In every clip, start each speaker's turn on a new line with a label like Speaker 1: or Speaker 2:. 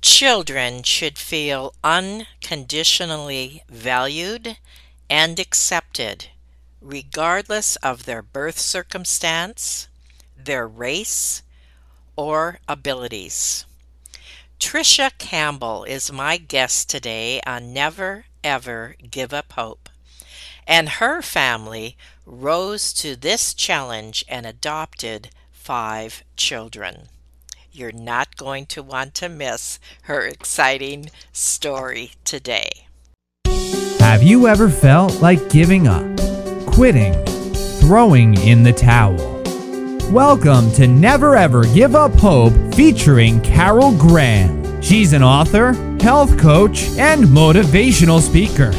Speaker 1: Children should feel unconditionally valued and accepted, regardless of their birth circumstance, their race, or abilities. Trisha Campbell is my guest today on Never Ever Give Up Hope. And her family rose to this challenge and adopted five children. You're not going to want to miss her exciting story today.
Speaker 2: Have you ever felt like giving up, quitting, throwing in the towel? Welcome to Never Ever Give Up Hope featuring Carol Graham. She's an author, health coach, and motivational speaker.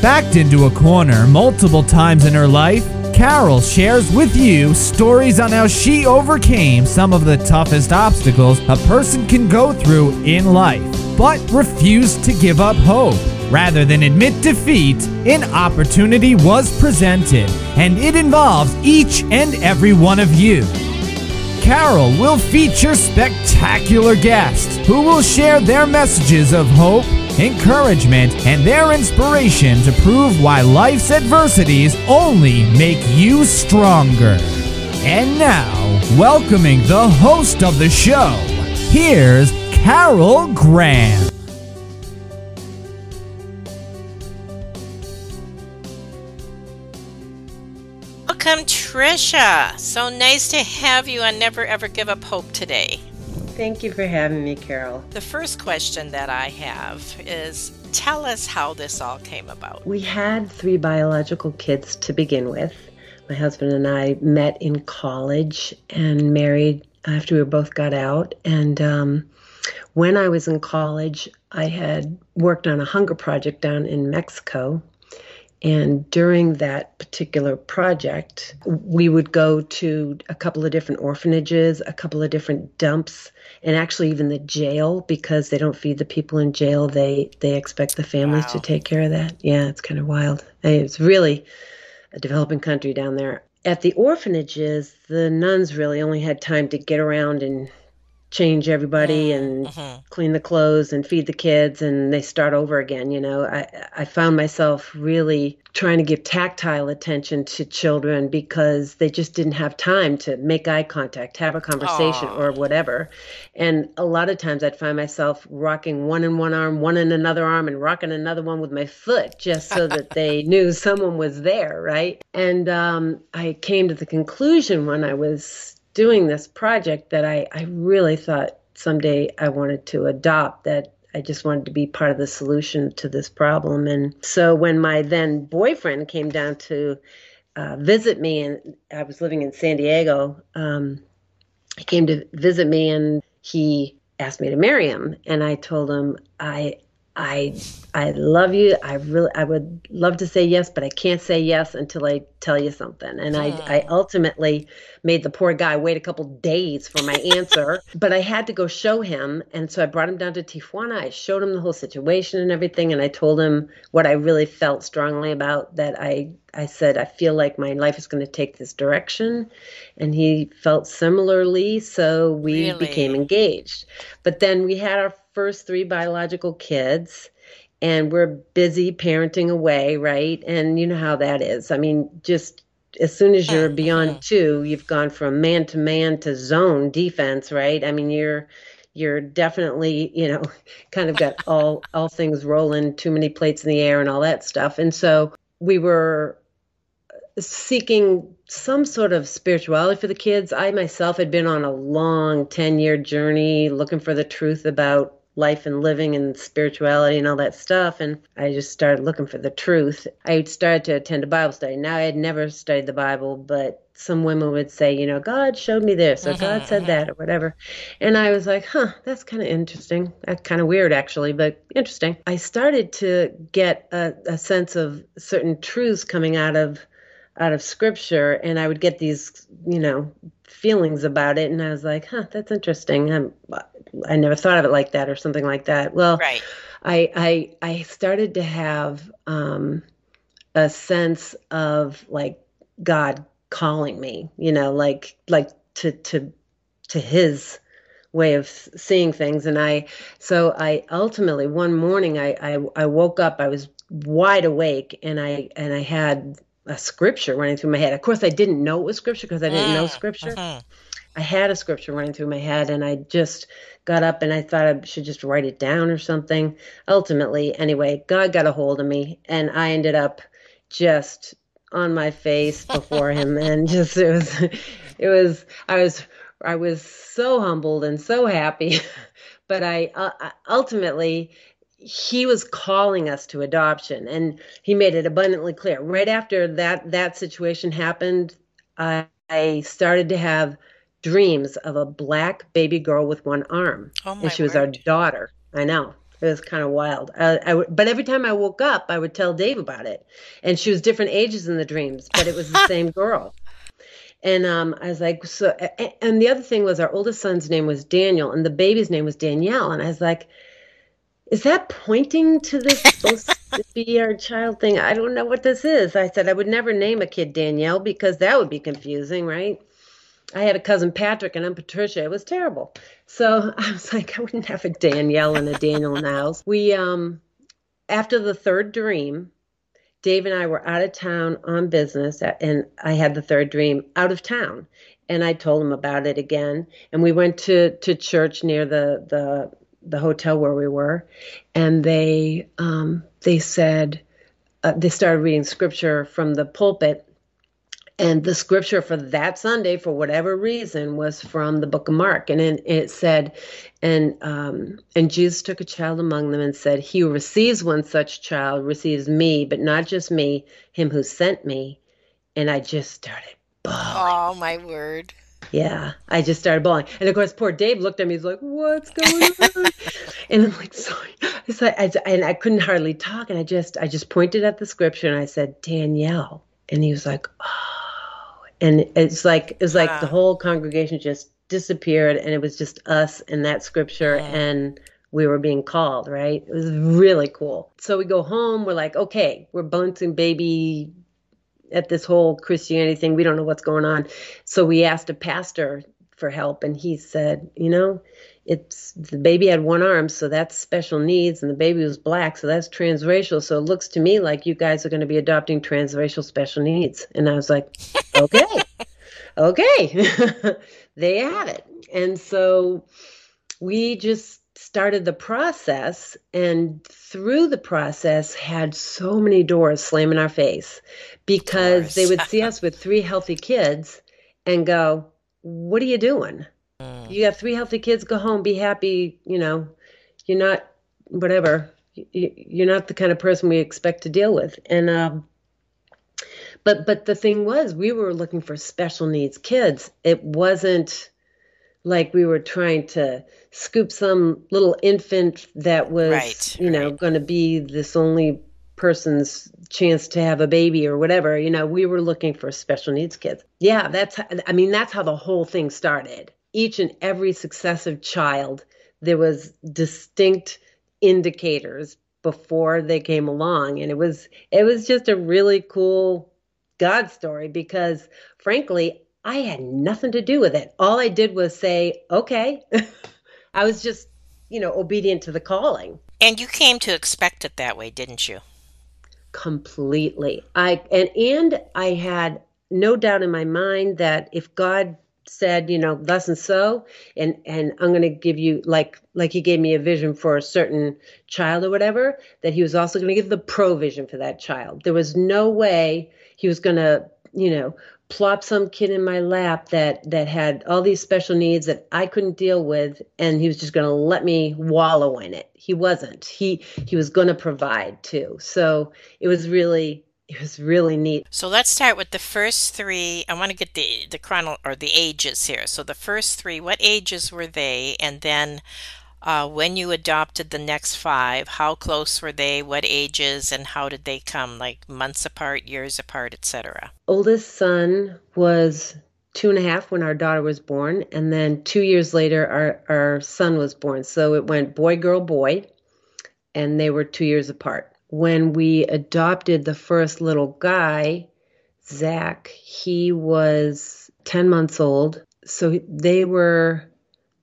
Speaker 2: Backed into a corner multiple times in her life, Carol shares with you stories on how she overcame some of the toughest obstacles a person can go through in life, but refused to give up hope. Rather than admit defeat, an opportunity was presented, and it involves each and every one of you. Carol will feature spectacular guests who will share their messages of hope encouragement, and their inspiration to prove why life's adversities only make you stronger. And now, welcoming the host of the show, here's Carol Graham.
Speaker 1: Welcome, Trisha. So nice to have you on Never Ever Give Up Hope today.
Speaker 3: Thank you for having me, Carol.
Speaker 1: The first question that I have is tell us how this all came about.
Speaker 3: We had three biological kids to begin with. My husband and I met in college and married after we both got out. And um, when I was in college, I had worked on a hunger project down in Mexico and during that particular project, we would go to a couple of different orphanages, a couple of different dumps, and actually even the jail because they don't feed the people in jail. They they expect the families wow. to take care of that. Yeah, it's kind of wild. It's really a developing country down there. At the orphanages, the nuns really only had time to get around and change everybody mm, and mm-hmm. clean the clothes and feed the kids and they start over again you know i i found myself really trying to give tactile attention to children because they just didn't have time to make eye contact have a conversation Aww. or whatever and a lot of times i'd find myself rocking one in one arm one in another arm and rocking another one with my foot just so that they knew someone was there right and um, i came to the conclusion when i was doing this project that I, I really thought someday I wanted to adopt that I just wanted to be part of the solution to this problem. And so when my then boyfriend came down to uh, visit me, and I was living in San Diego, um, he came to visit me and he asked me to marry him. And I told him, I, I I love you. I really I would love to say yes, but I can't say yes until I tell you something. And I I oh. ultimately made the poor guy wait a couple days for my answer, but I had to go show him. And so I brought him down to Tijuana. I showed him the whole situation and everything and I told him what I really felt strongly about that I I said I feel like my life is going to take this direction and he felt similarly, so we really? became engaged. But then we had our first three biological kids and we're busy parenting away, right? And you know how that is. I mean, just as soon as you're mm-hmm. beyond two, you've gone from man to man to zone defense, right? I mean, you're you're definitely, you know, kind of got all all things rolling, too many plates in the air and all that stuff. And so we were seeking some sort of spirituality for the kids. I myself had been on a long 10 year journey looking for the truth about life and living and spirituality and all that stuff. And I just started looking for the truth. I started to attend a Bible study. Now, I had never studied the Bible, but some women would say, you know, God showed me this or mm-hmm, God said mm-hmm. that or whatever. And I was like, huh, that's kind of interesting. That's kind of weird, actually, but interesting. I started to get a, a sense of certain truths coming out of out of scripture and i would get these you know feelings about it and i was like huh that's interesting I'm, I never thought of it like that or something like that. Well,
Speaker 1: right.
Speaker 3: I I I started to have um, a sense of like God calling me, you know, like like to to to His way of seeing things. And I, so I ultimately one morning I, I, I woke up, I was wide awake and I, and I had a scripture running through my head. Of course, I didn't know it was scripture because I didn't know mm, scripture. Mm-hmm. I had a scripture running through my head and I just got up and I thought I should just write it down or something. Ultimately, anyway, God got a hold of me and I ended up just on my face before him and just it was it was I was I was so humbled and so happy but I uh, ultimately he was calling us to adoption and he made it abundantly clear right after that that situation happened I, I started to have dreams of a black baby girl with one arm.
Speaker 1: Oh
Speaker 3: and she
Speaker 1: word.
Speaker 3: was our daughter. I know. It was kind of wild. But every time I woke up, I would tell Dave about it. And she was different ages in the dreams, but it was the same girl. And um, I was like, so, and the other thing was our oldest son's name was Daniel, and the baby's name was Danielle. And I was like, is that pointing to this supposed to be our child thing? I don't know what this is. I said I would never name a kid Danielle because that would be confusing, right? I had a cousin Patrick and I'm Patricia. It was terrible. So I was like, I wouldn't have a Danielle and a Daniel in the house. We um after the third dream, Dave and I were out of town on business and I had the third dream out of town. And I told him about it again. And we went to, to church near the, the the hotel where we were, and they um, they said uh, they started reading scripture from the pulpit, and the scripture for that Sunday, for whatever reason, was from the book of Mark. And it said, and um, and Jesus took a child among them and said, He who receives one such child receives me, but not just me, him who sent me. And I just started bawling.
Speaker 1: Oh my word.
Speaker 3: Yeah, I just started bawling, and of course, poor Dave looked at me. He's like, "What's going on?" and I'm like, "Sorry." So I, and I couldn't hardly talk, and I just, I just pointed at the scripture and I said, "Danielle," and he was like, "Oh." And it's like it was like the whole congregation just disappeared and it was just us and that scripture and we were being called right? It was really cool. So we go home we're like okay we're bouncing baby at this whole christianity thing. We don't know what's going on. So we asked a pastor for help and he said you know it's the baby had one arm, so that's special needs, and the baby was black, so that's transracial. So it looks to me like you guys are going to be adopting transracial special needs. And I was like, okay, okay, they have it. And so we just started the process, and through the process, had so many doors slam in our face because they would see us with three healthy kids and go, What are you doing? Mm. You have three healthy kids, go home, be happy. You know, you're not whatever. You're not the kind of person we expect to deal with. And um, but but the thing was, we were looking for special needs kids. It wasn't like we were trying to scoop some little infant that was,
Speaker 1: right,
Speaker 3: you know,
Speaker 1: right.
Speaker 3: going to be this only person's chance to have a baby or whatever. You know, we were looking for special needs kids. Yeah, that's. I mean, that's how the whole thing started each and every successive child, there was distinct indicators before they came along. And it was it was just a really cool god story because frankly i had nothing to do with it. All i did was say okay. I was just you know obedient to the calling.
Speaker 1: And you came to expect it that way didn't you?
Speaker 3: Completely. I and and i had no doubt in my mind that if god said, you know, thus and so, and and I'm going to give you like like he gave me a vision for a certain child or whatever, that he was also going to give the provision for that child. There was no way he was going to, you know, plop some kid in my lap that that had all these special needs that I couldn't deal with and he was just going to let me wallow in it. He wasn't. He he was going to provide too. So it was really it was really neat.
Speaker 1: So let's start with the first three. I want to get the the chrono or the ages here. So the first three, what ages were they? And then uh, when you adopted the next five, how close were they? What ages and how did they come? Like months apart, years apart, etc.
Speaker 3: Oldest son was two and a half when our daughter was born, and then two years later, our our son was born. So it went boy, girl, boy, and they were two years apart when we adopted the first little guy, Zach, he was 10 months old. So they were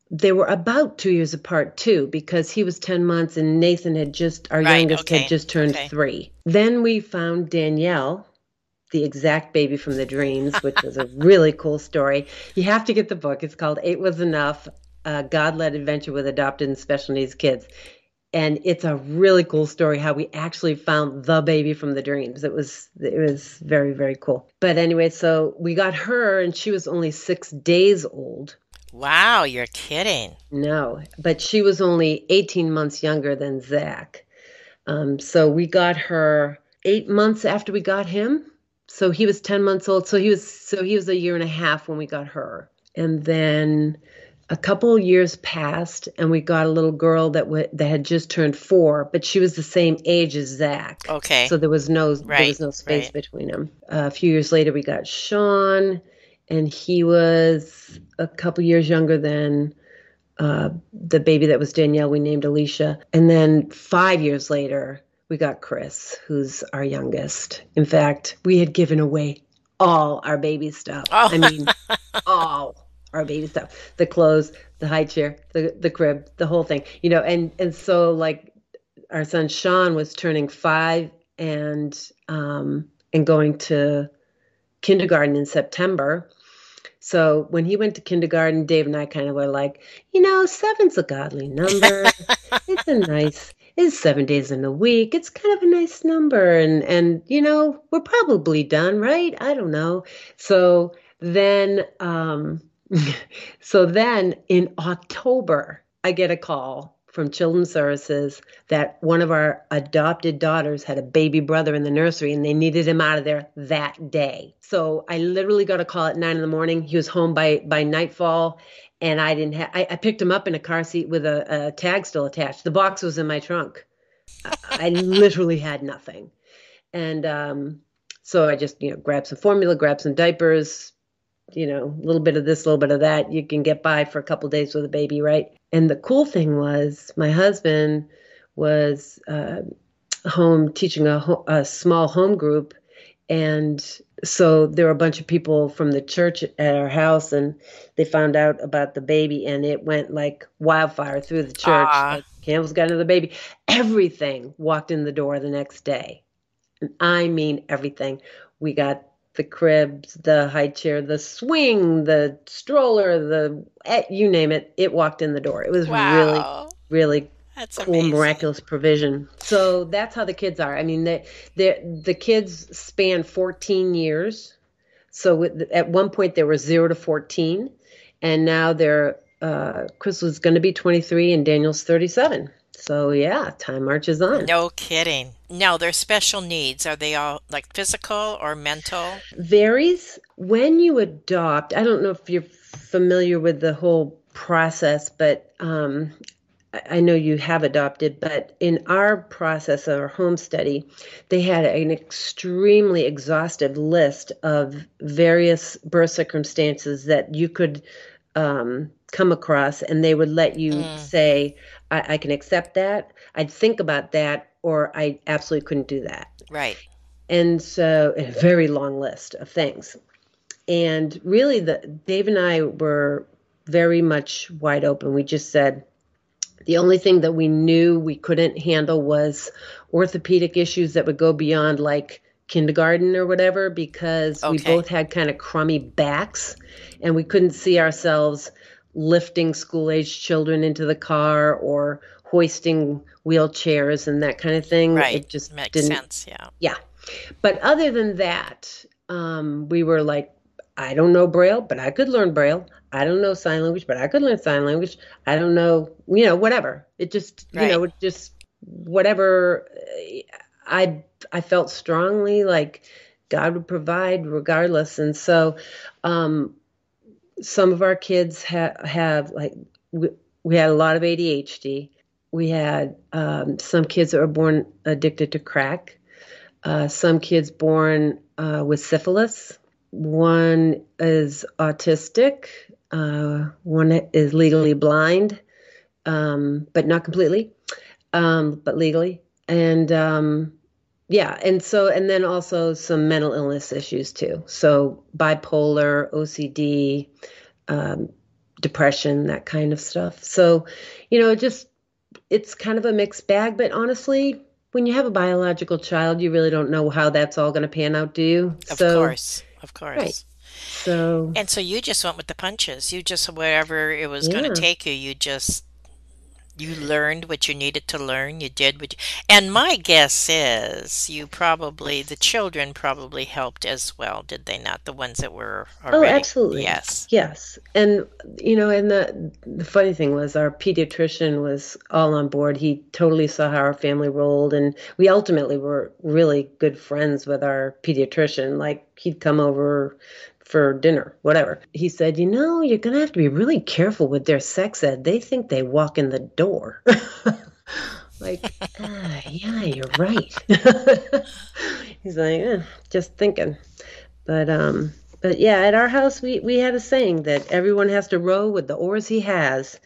Speaker 3: they were about two years apart too, because he was 10 months and Nathan had just, our
Speaker 1: Right,
Speaker 3: youngest
Speaker 1: okay,
Speaker 3: had just turned
Speaker 1: okay.
Speaker 3: three. Then we found Danielle, the exact baby from the dreams, which was a really cool story. You have to get the book. It's called It Was Enough a God led adventure with adopted and special needs kids. And it's a really cool story how we actually found the baby from the dreams. It was it was very very cool. But anyway, so we got her and she was only 6 days old.
Speaker 1: Wow, you're kidding.
Speaker 3: No, but she was only 18 months younger than Zach. Um, so we got her eight months after we got him. So he was 10 months old. So he was so he was a year and a half when we got her. And then a couple years passed, and we got a little girl that w- that had just turned four, but she was the same age as Zach.
Speaker 1: Okay.
Speaker 3: So there was no
Speaker 1: right.
Speaker 3: there was no space
Speaker 1: right.
Speaker 3: between them. Uh, a few years later, we got Sean, and he was a couple years younger than uh, the baby that was Danielle. We named Alicia, and then five years later, we got Chris, who's our youngest. In fact, we had given away all our baby stuff.
Speaker 1: Oh.
Speaker 3: I mean, all our baby stuff the clothes the high chair the the crib the whole thing you know and and so like our son sean was turning five and um and going to kindergarten in september. So when he went to kindergarten dave and i kind of were like you know seven's a godly number. It's a nice it's seven days in a week. It's kind of a nice number. And and you know we're probably done right? I don't know. So then um so then in October, I get a call from Children's Services that one of our adopted daughters had a baby brother in the nursery and they needed him out of there that day. So I literally got a call at nine in the morning. He was home by by nightfall. And I didn't have, I, I picked him up in a car seat with a, a tag still attached. The box was in my trunk. I, I literally had nothing. And um, so I just, you know, grabbed some formula, grabbed some diapers, you know, a little bit of this, a little bit of that. You can get by for a couple days with a baby, right? And the cool thing was, my husband was uh, home teaching a, ho- a small home group. And so there were a bunch of people from the church at our house, and they found out about the baby, and it went like wildfire through the church. Like, Campbell's got another baby. Everything walked in the door the next day. And I mean everything. We got the cribs, the high chair, the swing, the stroller, the eh, you name it. It walked in the door. It was really,
Speaker 1: Wow.
Speaker 3: really
Speaker 1: That's
Speaker 3: cool,
Speaker 1: amazing.
Speaker 3: miraculous provision. So that's how the kids are. I mean, the the the kids span 14 years. So at one point they were zero to 14, and now they're uh, Chris was going to be 23 and Daniel's 37. So yeah, time marches on.
Speaker 1: No kidding. Now, their special needs, are they all like physical or mental?
Speaker 3: varies when you adopt i don't know if you're familiar with the whole process but um, I- know you have adopted but in our process of our home study they had an extremely exhaustive list of various birth circumstances that you could um, come across and they would let you
Speaker 1: Mm.
Speaker 3: say I-, I can accept that i'd think about that or i absolutely couldn't do that.
Speaker 1: Right.
Speaker 3: and so a very long list of things. And really the dave and i were very much wide open. We just said the only thing that we knew we couldn't handle was orthopedic issues that would go beyond like kindergarten or whatever because we both had kind of crummy backs and we couldn't see ourselves lifting school age children into the car or hoisting wheelchairs and that kind of thing
Speaker 1: Right.
Speaker 3: it just
Speaker 1: Makes
Speaker 3: didn't
Speaker 1: sense. Yeah.
Speaker 3: yeah. But other than that, um, we were like, I don't know Braille, but I could learn Braille. I don't know sign language, but I could learn sign language. I don't know, you know, whatever. It just, you know, it just whatever. uh, I I felt strongly like God would provide regardless, and so um, some of our kids ha- have like we, we had a lot of ADHD. We had um, some kids that were born addicted to crack uh, some kids born uh, with syphilis. One is autistic. Uh, one is legally blind, um, but not completely, um, but legally. And um, yeah, and so, and then also some mental illness issues too. So bipolar, OCD, um, depression, that kind of stuff. So, you know, just it's kind of a mixed bag, but honestly, when you have a biological child, you really don't know how that's all going to pan out, do you?
Speaker 1: Of so, course. Of course.
Speaker 3: Right. So
Speaker 1: And so you just went with the punches. You just wherever it was yeah. going to take you, you just you learned what you needed to learn. You did what you, and my guess is you probably the children probably helped as well, did they not? The ones that were oh, already,
Speaker 3: Oh, absolutely.
Speaker 1: Yes.
Speaker 3: Yes. And you know, and the the funny thing was our pediatrician was all on board. He totally saw how our family rolled and we ultimately were really good friends with our pediatrician. Like he'd come over for dinner, whatever. He said, You know, you're going to have to be really careful with their sex ed. They think they walk in the door. like, ah, yeah, you're right. He's like, eh, just thinking. But, um, but yeah, at our house, we, we had a saying that everyone has to row with the oars he has.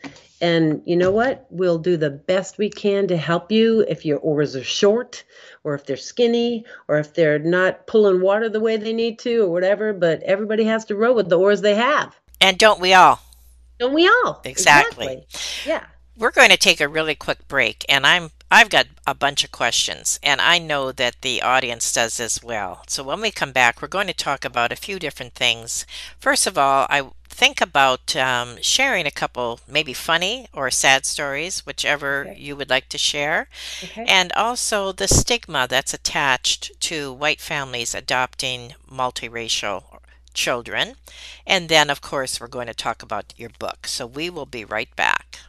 Speaker 3: And you know what? We'll do the best we can to help you if your oars are short or if they're skinny or if they're not pulling water the way they need to or whatever, but everybody has to row with the oars they have.
Speaker 1: And don't we all?
Speaker 3: Don't we all?
Speaker 1: Exactly.
Speaker 3: exactly. Yeah.
Speaker 1: We're going to take a really quick break and I'm I've got a bunch of questions and I know that the audience does as well. So when we come back, we're going to talk about a few different things. First of all, I think about um, sharing a couple maybe funny or sad stories, whichever okay. you would like to share. Okay. And also the stigma that's attached to white families adopting multiracial children. And then, of course, we're going to talk about your book. So we will be right back.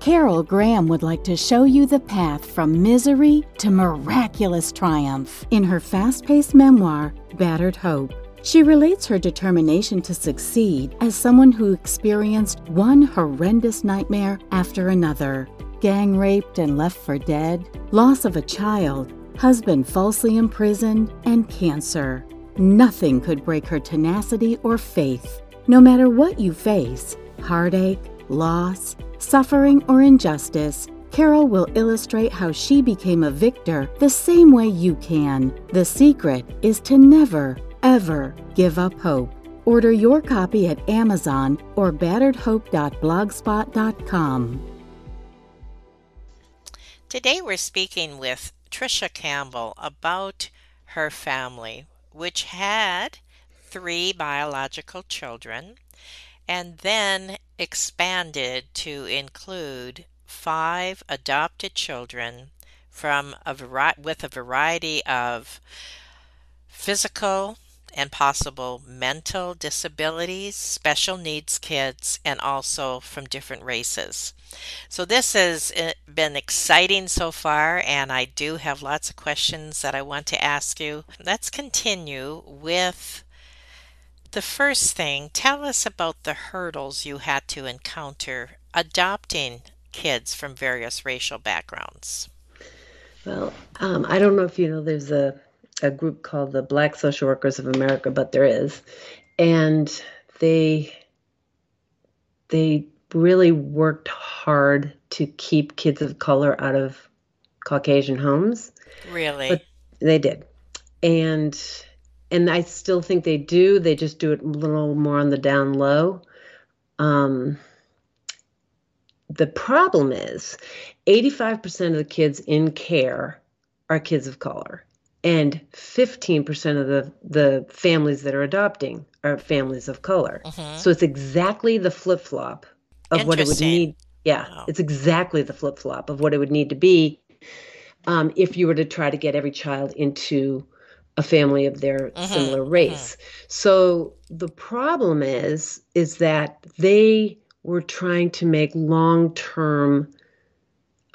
Speaker 4: Carol Graham would like to show you the path from misery to miraculous triumph in her fast paced memoir, Battered Hope. She relates her determination to succeed as someone who experienced one horrendous nightmare after another gang raped and left for dead, loss of a child, husband falsely imprisoned, and cancer. Nothing could break her tenacity or faith. No matter what you face heartache, loss, suffering, or injustice Carol will illustrate how she became a victor the same way you can. The secret is to never, ever give up hope. Order your copy at Amazon or batteredhope.blogspot.com.
Speaker 1: Today we're speaking with Trisha Campbell about her family, which had three biological children and then expanded to include five adopted children from a with a variety of physical, and possible mental disabilities, special needs kids, and also from different races. So, this has eh, been exciting so far, and I do have lots of questions that I want to ask you. Let's continue with the first thing. Tell us about the hurdles you had to encounter adopting kids from various racial backgrounds.
Speaker 3: Well, um, I don't know if you know, there's a a group called the Black Social Workers of America, but there is, and they they really worked hard to keep kids of color out of Caucasian homes.
Speaker 1: Really,
Speaker 3: but they did, and and I still think they do. They just do it a little more on the down low. Um, the problem is 85% of the kids in care are kids of color and 15% of the, the families that are adopting are families of color. Mm-hmm. So it's exactly the flip flop of what it would need. Yeah, wow. it's exactly the flip flop of what it would need to be um, if you were to try to get every child into a family of their mm-hmm. similar mm-hmm. race. So the problem is is that they were trying to make long term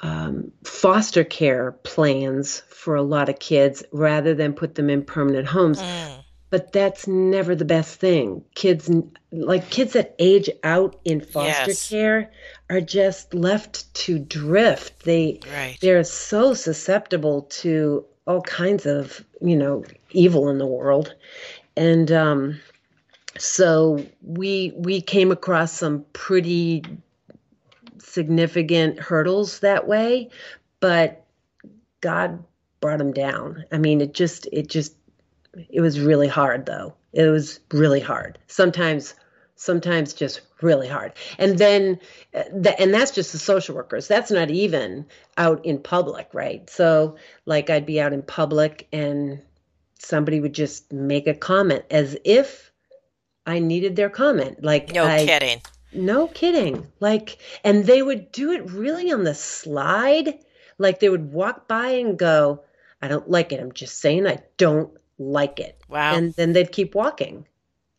Speaker 3: um, foster care plans for a lot of kids rather than put them in permanent homes. Mm. But that's never the best thing. Kids, like kids that age out in foster yes. care, are just left to drift. They right. they're so susceptible to all kinds of you know evil in the world, and um, so we we came across some pretty significant hurdles that way, but God brought them down. I mean, it just, it just, it was really hard though. It was really hard. Sometimes sometimes just really hard. And then, uh, the, and that's just the social workers. That's not even out in public, right? So, like, I'd be out in public and somebody would just make a comment as if I needed their comment. Like,
Speaker 1: no
Speaker 3: I,
Speaker 1: kidding.
Speaker 3: No kidding. Like, and they would do it really on the slide. Like, they would walk by and go, I don't like it. I'm just saying I don't like it.
Speaker 1: Wow.
Speaker 3: And then they'd keep walking.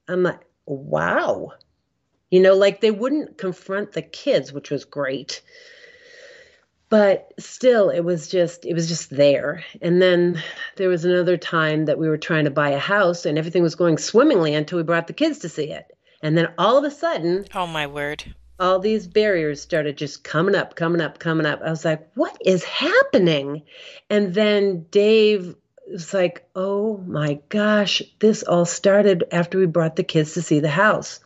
Speaker 3: I'm like, wow. You know, like they wouldn't confront the kids, which was great. But still, it was just it was just there. And then there was another time that we were trying to buy a house and everything was going swimmingly until we brought the kids to see it. And then all of a sudden,
Speaker 1: oh my word,
Speaker 3: all these barriers started just coming up, coming up, coming up. I was like, what is happening? And then Dave was like, oh my gosh, this all started after we brought the kids to see the house.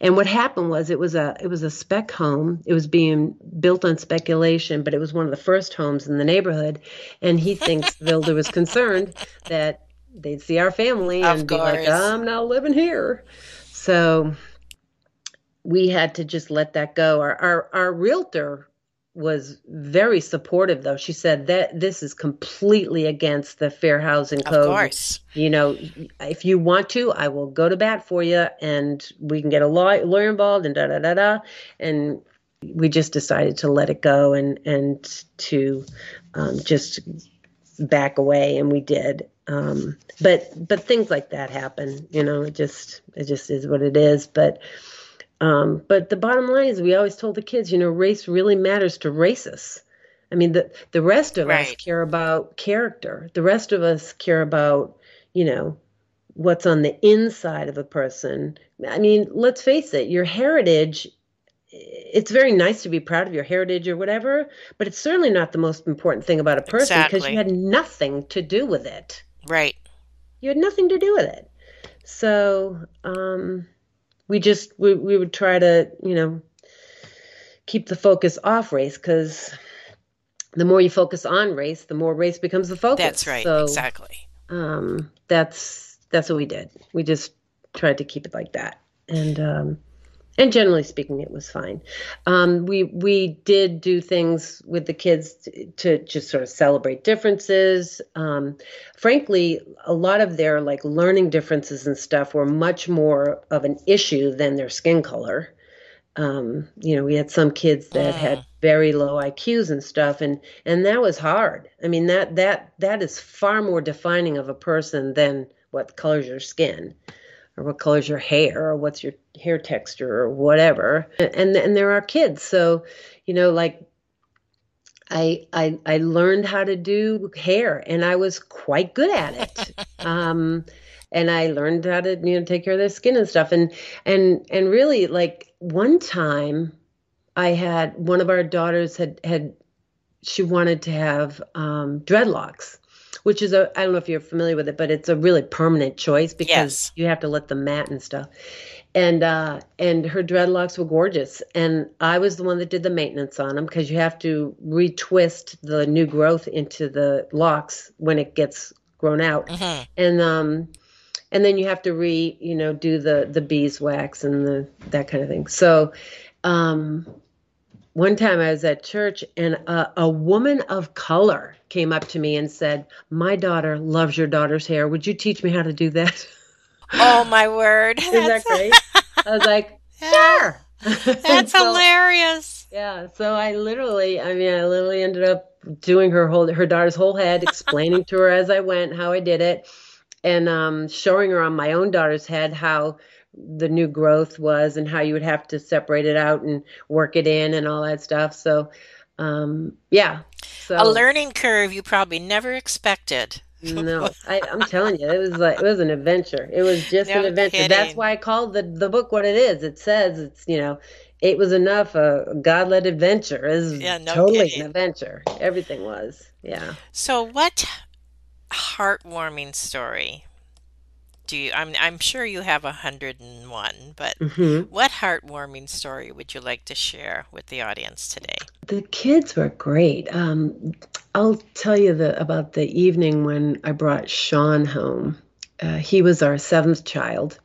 Speaker 3: And what happened was it was a it was a spec home. It was being built on speculation, but it was one of the first homes in the neighborhood. And he thinks the builder was concerned that they'd see our family
Speaker 1: Of
Speaker 3: and be like. I'm not living here. So we had to just let that go. Our our, our realtor was very supportive though. She said that this is completely against the fair housing code.
Speaker 1: of course.
Speaker 3: You know, if you want to, I will go to bat for you and we can get a law, lawyer involved and da da da da. And we just decided to let it go and and to um, just back away, and we did. Um, but but things like that happen. You know, it just it just is what it is. But um, but the bottom line is, we always told the kids, you know, race really matters to racists. I mean, the the rest of us care about character. The rest of us care about, you know, what's on the inside of a person. I mean, let's face it, your heritage. It's very nice to be proud of your heritage or whatever, but it's certainly not the most important thing about a person because
Speaker 1: Exactly.
Speaker 3: you had nothing to do with it
Speaker 1: Right.
Speaker 3: you had nothing to do with it. So um, we just we, we would try to you know keep the focus off race because the more you focus on race, the more race becomes the focus.
Speaker 1: That's right.
Speaker 3: So
Speaker 1: exactly.
Speaker 3: um, that's that's what we did. We just tried to keep it like that, and um, and generally speaking, it was fine. Um, we we did do things with the kids to, to just sort of celebrate differences. Um, frankly, a lot of their like learning differences and stuff were much more of an issue than their skin color. Um, you know, we had some kids that had very low IQs and stuff, and and that was hard. I mean, that that that is far more defining of a person than what colors your skin, or what colors your hair, or what's your hair texture, or whatever. And and there are kids, so you know, like I I I learned how to do hair, and I was quite good at it. um, and I learned how to you know take care of their skin and stuff. And and and really, like one time, I had one of our daughters had had she wanted to have um, dreadlocks, which is a I don't know if you're familiar with it, but it's a really permanent choice because
Speaker 1: Yes.
Speaker 3: you have to let them mat and stuff. And uh, and her dreadlocks were gorgeous, and I was the one that did the maintenance on them because you have to retwist the new growth into the locks when it gets grown out,
Speaker 1: hmm
Speaker 3: and um, and then you have to re you know do the the beeswax and the that kind of thing. So, um, one time I was at church and a, a woman of color came up to me and said, "My daughter loves your daughter's hair. Would you teach me how to do that?"
Speaker 1: Oh my word.
Speaker 3: Is that great? I was like, "Sure."
Speaker 1: That's
Speaker 3: So-
Speaker 1: hilarious.
Speaker 3: Yeah, so I literally, I mean, I literally ended up doing her whole, her daughter's whole head, explaining to her as I went how I did it, and um, showing her on my own daughter's head how the new growth was and how you would have to separate it out and work it in and all that stuff. So, um, yeah. So
Speaker 1: A learning curve you probably never expected.
Speaker 3: no, I, I'm telling you, it was like it was an adventure. It was just an
Speaker 1: No
Speaker 3: adventure. That's why I called the the book what it is. It says it's you know, it was enough a God led adventure. Is
Speaker 1: Yeah, no
Speaker 3: totally
Speaker 1: kidding.
Speaker 3: an adventure. Everything was. Yeah.
Speaker 1: So, what heartwarming story do you? I'm I'm sure you have a hundred and one, but
Speaker 3: hmm
Speaker 1: what heartwarming story would you like to share with the audience today?
Speaker 3: The kids were great. Um, I'll tell you the about the evening when I brought Sean home. Uh, he was our seventh child,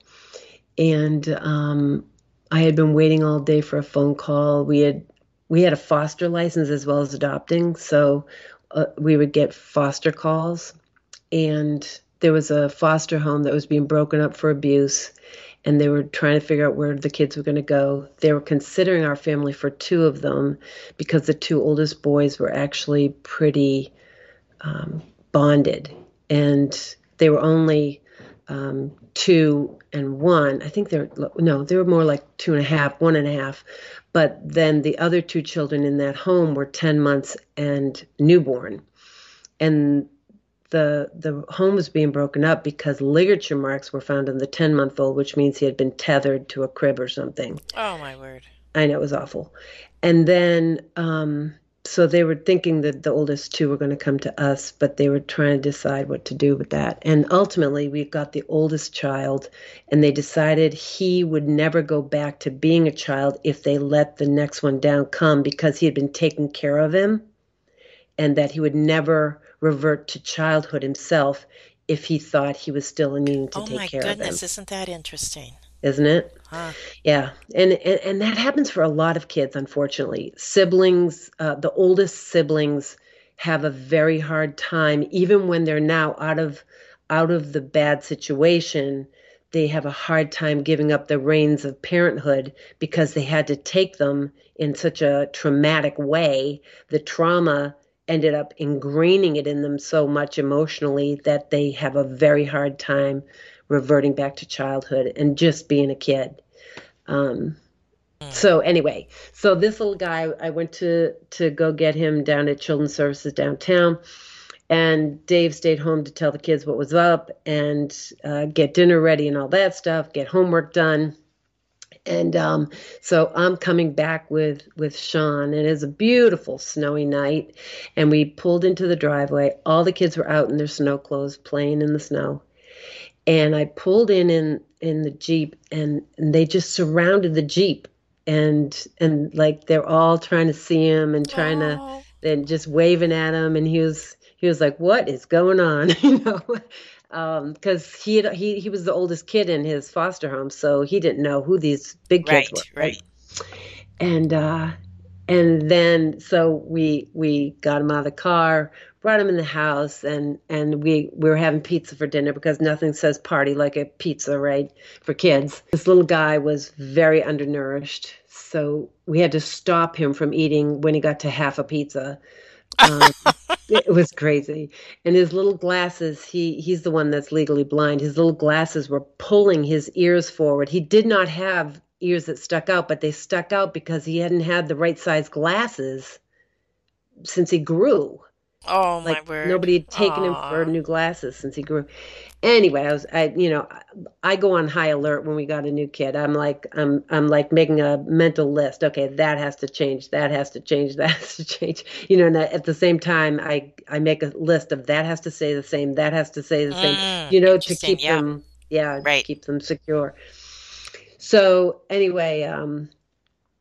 Speaker 3: and um, I had been waiting all day for a phone call. We had we had a foster license as well as adopting, so uh, we would get foster calls, and there was a foster home that was being broken up for abuse, and they were trying to figure out where the kids were going to go. They were considering our family for two of them because the two oldest boys were actually pretty um, bonded, and they were only um, two and one. I think they're no, they were more like two and a half, one and a half. But then the other two children in that home were 10 months and newborn. And the the home was being broken up because ligature marks were found on the 10 month old, which means he had been tethered to a crib or something.
Speaker 1: Oh my word!
Speaker 3: I know it was awful. And then um, so they were thinking that the oldest two were going to come to us, but they were trying to decide what to do with that. And ultimately, we got the oldest child, and they decided he would never go back to being a child if they let the next one down come because he had been taking care of him, and that he would never revert to childhood himself if he thought he was still needing to
Speaker 1: oh
Speaker 3: take care
Speaker 1: goodness,
Speaker 3: of him.
Speaker 1: Isn't that interesting?
Speaker 3: Isn't it?
Speaker 1: Huh.
Speaker 3: Yeah, and, and and that happens for a lot of kids, unfortunately. Siblings, uh, the oldest siblings, have a very hard time, even when they're now out of out of the bad situation. They have a hard time giving up the reins of parenthood because they had to take them in such a traumatic way. The trauma ended up ingraining it in them so much emotionally that they have a very hard time reverting back to childhood and just being a kid. Um, so anyway, so this little guy, I went to to go get him down at Children's Services downtown, and Dave stayed home to tell the kids what was up and uh, get dinner ready and all that stuff, get homework done. And um, so I'm coming back with with Sean, and it's a beautiful snowy night. And we pulled into the driveway. All the kids were out in their snow clothes, playing in the snow and I pulled in in in the jeep, and, and they just surrounded the jeep, and and like they're all trying to see him and trying Aww. to and just waving at him, and he was he was like, "What is going on?" you know. Because um, he had, he he was the oldest kid in his foster home, so he didn't know who these big kids
Speaker 1: right,
Speaker 3: were.
Speaker 1: Right.
Speaker 3: And uh, and then so we we got him out of the car brought him in the house and and we we were having pizza for dinner because nothing says party like a pizza right for kids this little guy was very undernourished so we had to stop him from eating when he got to half a pizza um, it was crazy. And his little glasses he he's the one that's legally blind. His little glasses were pulling his ears forward. He did not have ears that stuck out but they stuck out because he hadn't had the right size glasses since he grew.
Speaker 1: Oh
Speaker 3: like
Speaker 1: my word!
Speaker 3: nobody had taken him for new glasses since he grew. Anyway, I was I you know I go on high alert when we got a new kid. I'm like I'm I'm like making a mental list. Okay, that has to change. That has to change. That has to change. You know, and at the same time, I I make a list of that has to stay the same. That has to stay the same.
Speaker 1: Mm,
Speaker 3: you know, to keep
Speaker 1: yeah.
Speaker 3: them yeah
Speaker 1: right.
Speaker 3: keep them secure. So anyway, um,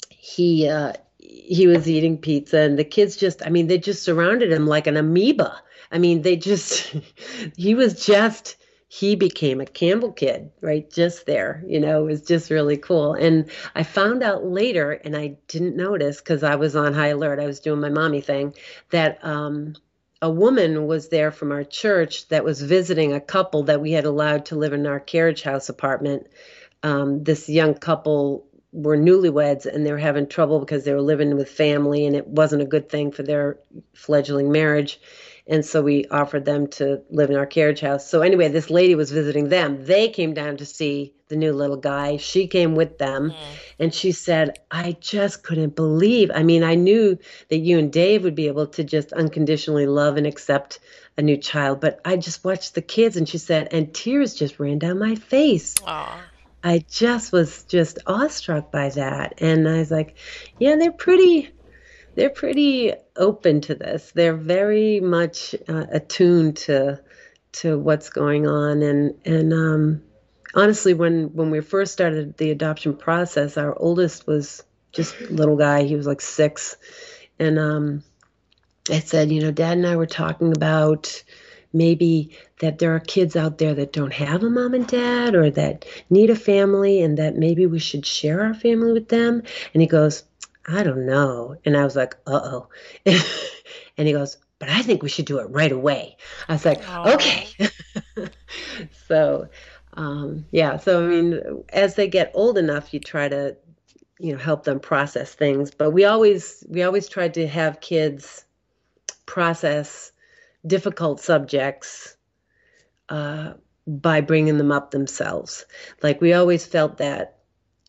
Speaker 3: he uh, he was eating pizza and the kids just i mean they just surrounded him like an amoeba i mean they just he was just he became a campbell kid right just there you know it was just really cool and i found out later and i didn't notice because i was on high alert i was doing my mommy thing that um a woman was there from our church that was visiting a couple that we had allowed to live in our carriage house apartment um, this young couple were newlyweds and they were having trouble because they were living with family and it wasn't a good thing for their fledgling marriage. And so we offered them to live in our carriage house. So anyway, this lady was visiting them. They came down to see the new little guy. She came with them mm. and she said, I just couldn't believe. I mean, I knew that you and Dave would be able to just unconditionally love and accept a new child, but I just watched the kids and she said, and tears just ran down my face.
Speaker 1: Aww.
Speaker 3: I just was just awestruck by that. And I was like, yeah, they're pretty they're pretty open to this. They're very much uh, attuned to to what's going on and and um honestly when when we first started the adoption process, our oldest was just little guy. He was like 6 and um I said, you know, dad and I were talking about maybe that there are kids out there that don't have a mom and dad or that need a family and that maybe we should share our family with them. And he goes, I don't know. And I was like, uh oh. and he goes, but I think we should do it right away. I was like, Aww. okay. so, um, yeah. So, I mean, as they get old enough, you try to, you know, help them process things. But we always, we always tried to have kids process difficult subjects uh, by bringing them up themselves. Like we always felt that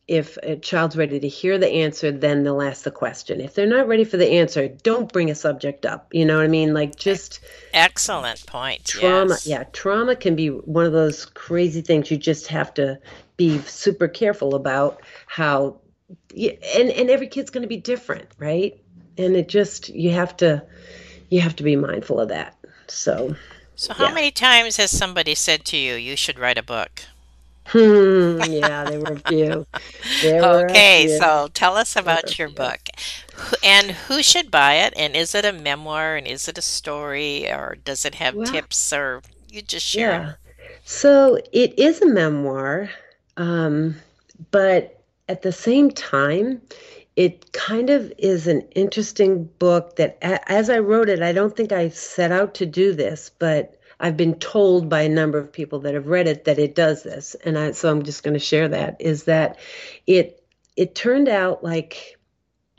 Speaker 3: if a child's ready to hear the answer, then they'll ask the question. If they're not ready for the answer, don't bring a subject up. You know what I mean? Like just
Speaker 1: excellent point.
Speaker 3: Trauma,
Speaker 1: yes.
Speaker 3: yeah, trauma can be one of those crazy things you just have to be super careful about how and and every kid's going to be different, right? And it just you have to you have to be mindful of that. So
Speaker 1: So how yeah. many times has somebody said to you you should write a book?
Speaker 3: Hmm, yeah, there were a few.
Speaker 1: There okay, few. so tell us about your book. And who should buy it? And is it a memoir? And is it a story? Or does it have well, tips? Or you just share? Yeah.
Speaker 3: So it is a memoir, um, but at the same time, it kind of is an interesting book that, as I wrote it, I don't think I set out to do this, but I've been told by a number of people that have read it that it does this, and I, so I'm just going to share that. Is that it? It turned out like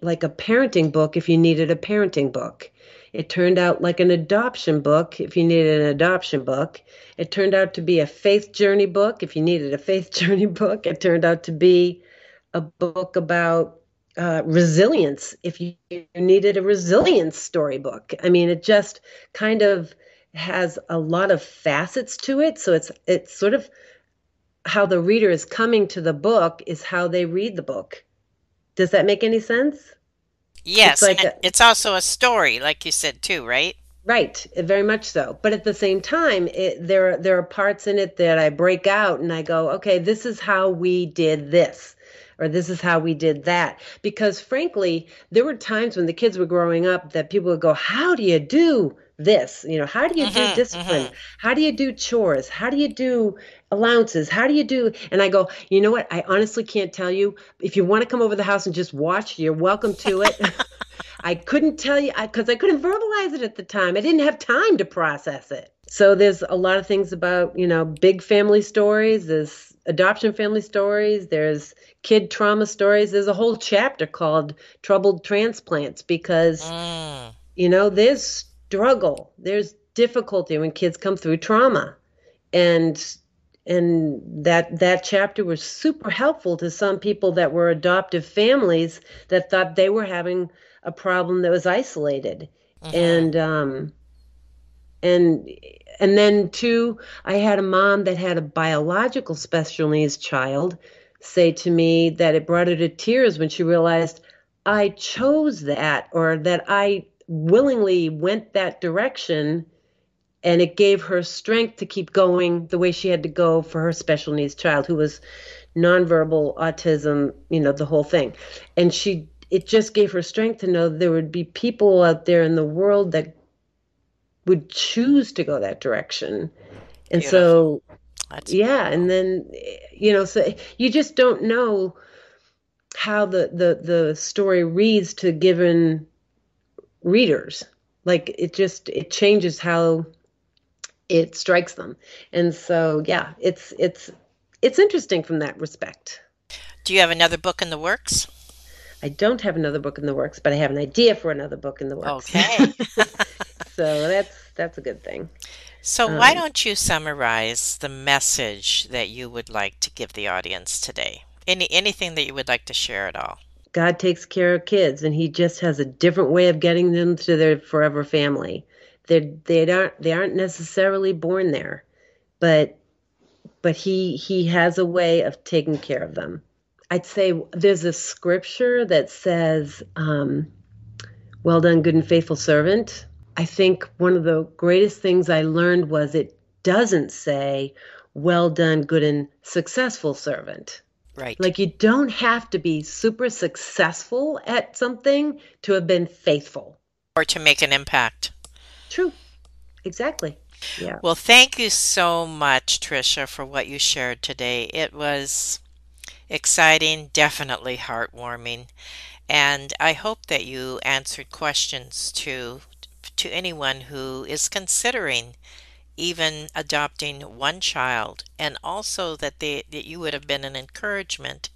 Speaker 3: like a parenting book if you needed a parenting book. It turned out like an adoption book if you needed an adoption book. It turned out to be a faith journey book if you needed a faith journey book. It turned out to be a book about uh, resilience if you needed a resilience storybook. I mean, it just kind of has a lot of facets to it. So it's it's sort of how the reader is coming to the book is how they read the book. Does that make any sense?
Speaker 1: Yes, it's, like a, it's also a story, like you said too, right?
Speaker 3: Right, very much so. But at the same time, it, there there are parts in it that I break out and I go, okay, this is how we did this or this is how we did that. Because frankly, there were times when the kids were growing up that people would go, How do you do this? You know, how do you do mm-hmm, discipline? Mm-hmm. How do you do chores? How do you do allowances? How do you do? And I go, You know what? I honestly can't tell you. If you want to come over the house and just watch, you're welcome to it. I couldn't tell you because I, I couldn't verbalize it at the time. I didn't have time to process it. So there's a lot of things about, you know, big family stories. There's adoption family stories, there's kid trauma stories. There's a whole chapter called Troubled Transplants because, mm. you know, there's struggle, there's difficulty when kids come through trauma. And and that that chapter was super helpful to some people that were adoptive families that thought they were having a problem that was isolated mm-hmm. and um and and then two, I had a mom that had a biological special needs child say to me that it brought her to tears when she realized I chose that or that I willingly went that direction and it gave her strength to keep going the way she had to go for her special needs child who was nonverbal autism, you know, the whole thing. And she it just gave her strength to know there would be people out there in the world that would choose to go that direction. And Beautiful. so That's yeah, and then you know, so you just don't know how the the the story reads to given readers. Like it just it changes how it strikes them. And so yeah, it's it's it's interesting from that respect.
Speaker 1: Do you have another book in the works?
Speaker 3: I don't have another book in the works, but I have an idea for another book in the works.
Speaker 1: Okay.
Speaker 3: so that's that's a good thing.
Speaker 1: So um, why don't you summarize the message that you would like to give the audience today? Any anything that you would like to share at all?
Speaker 3: God takes care of kids, and He just has a different way of getting them to their forever family. They they aren't they aren't necessarily born there, but but He He has a way of taking care of them. I'd say there's a scripture that says, um, "Well done, good and faithful servant." I think one of the greatest things I learned was it doesn't say, "Well done, good and successful servant."
Speaker 1: Right.
Speaker 3: Like you don't have to be super successful at something to have been faithful
Speaker 1: or to make an impact.
Speaker 3: True. Exactly. Yeah.
Speaker 1: Well, thank you so much, Trisha, for what you shared today. It was exciting, definitely heartwarming, and I hope that you answered questions to to anyone who is considering even adopting one child, and also that they that you would have been an encouragement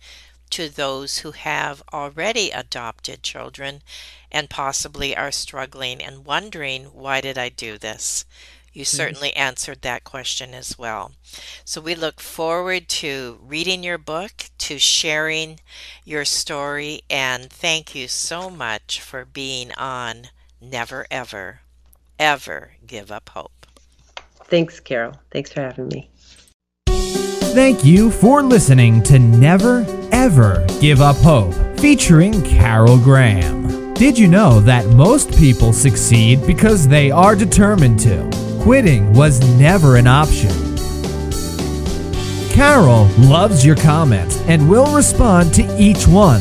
Speaker 1: to those who have already adopted children and possibly are struggling and wondering, why did I do this? You mm-hmm. certainly answered that question as well. So we look forward to reading your book, to sharing your story, and thank you so much for being on Never Ever, Ever Give Up Hope.
Speaker 3: Thanks, Carol. Thanks for having me.
Speaker 2: Thank you for listening to Never Ever Give Up Hope, featuring Carol Graham. Did you know that most people succeed because they are determined to? Quitting was never an option. Carol loves your comments and will respond to each one.